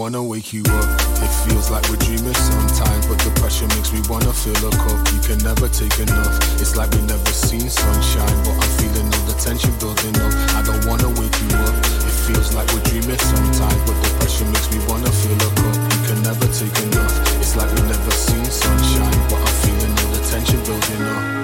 wanna wake you up. It feels like we're dreaming sometimes, but the pressure makes me wanna fill a cup. You can never take enough. It's like we never seen sunshine, but I'm feeling all the tension building up. I don't wanna wake you up. It feels like we're dreaming sometimes, but the pressure makes me wanna fill a cup. You can never take enough. It's like we never seen sunshine, but I'm feeling all the tension building up.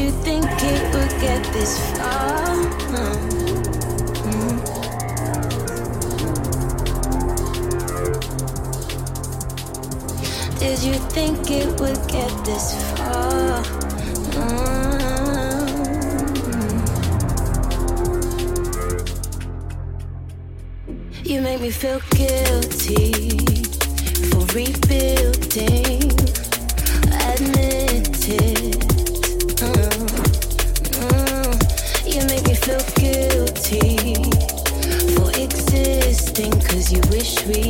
you think it would get this far? Did you think it would get this far? Mm-hmm. You make me feel guilty for rebuilding. sweet.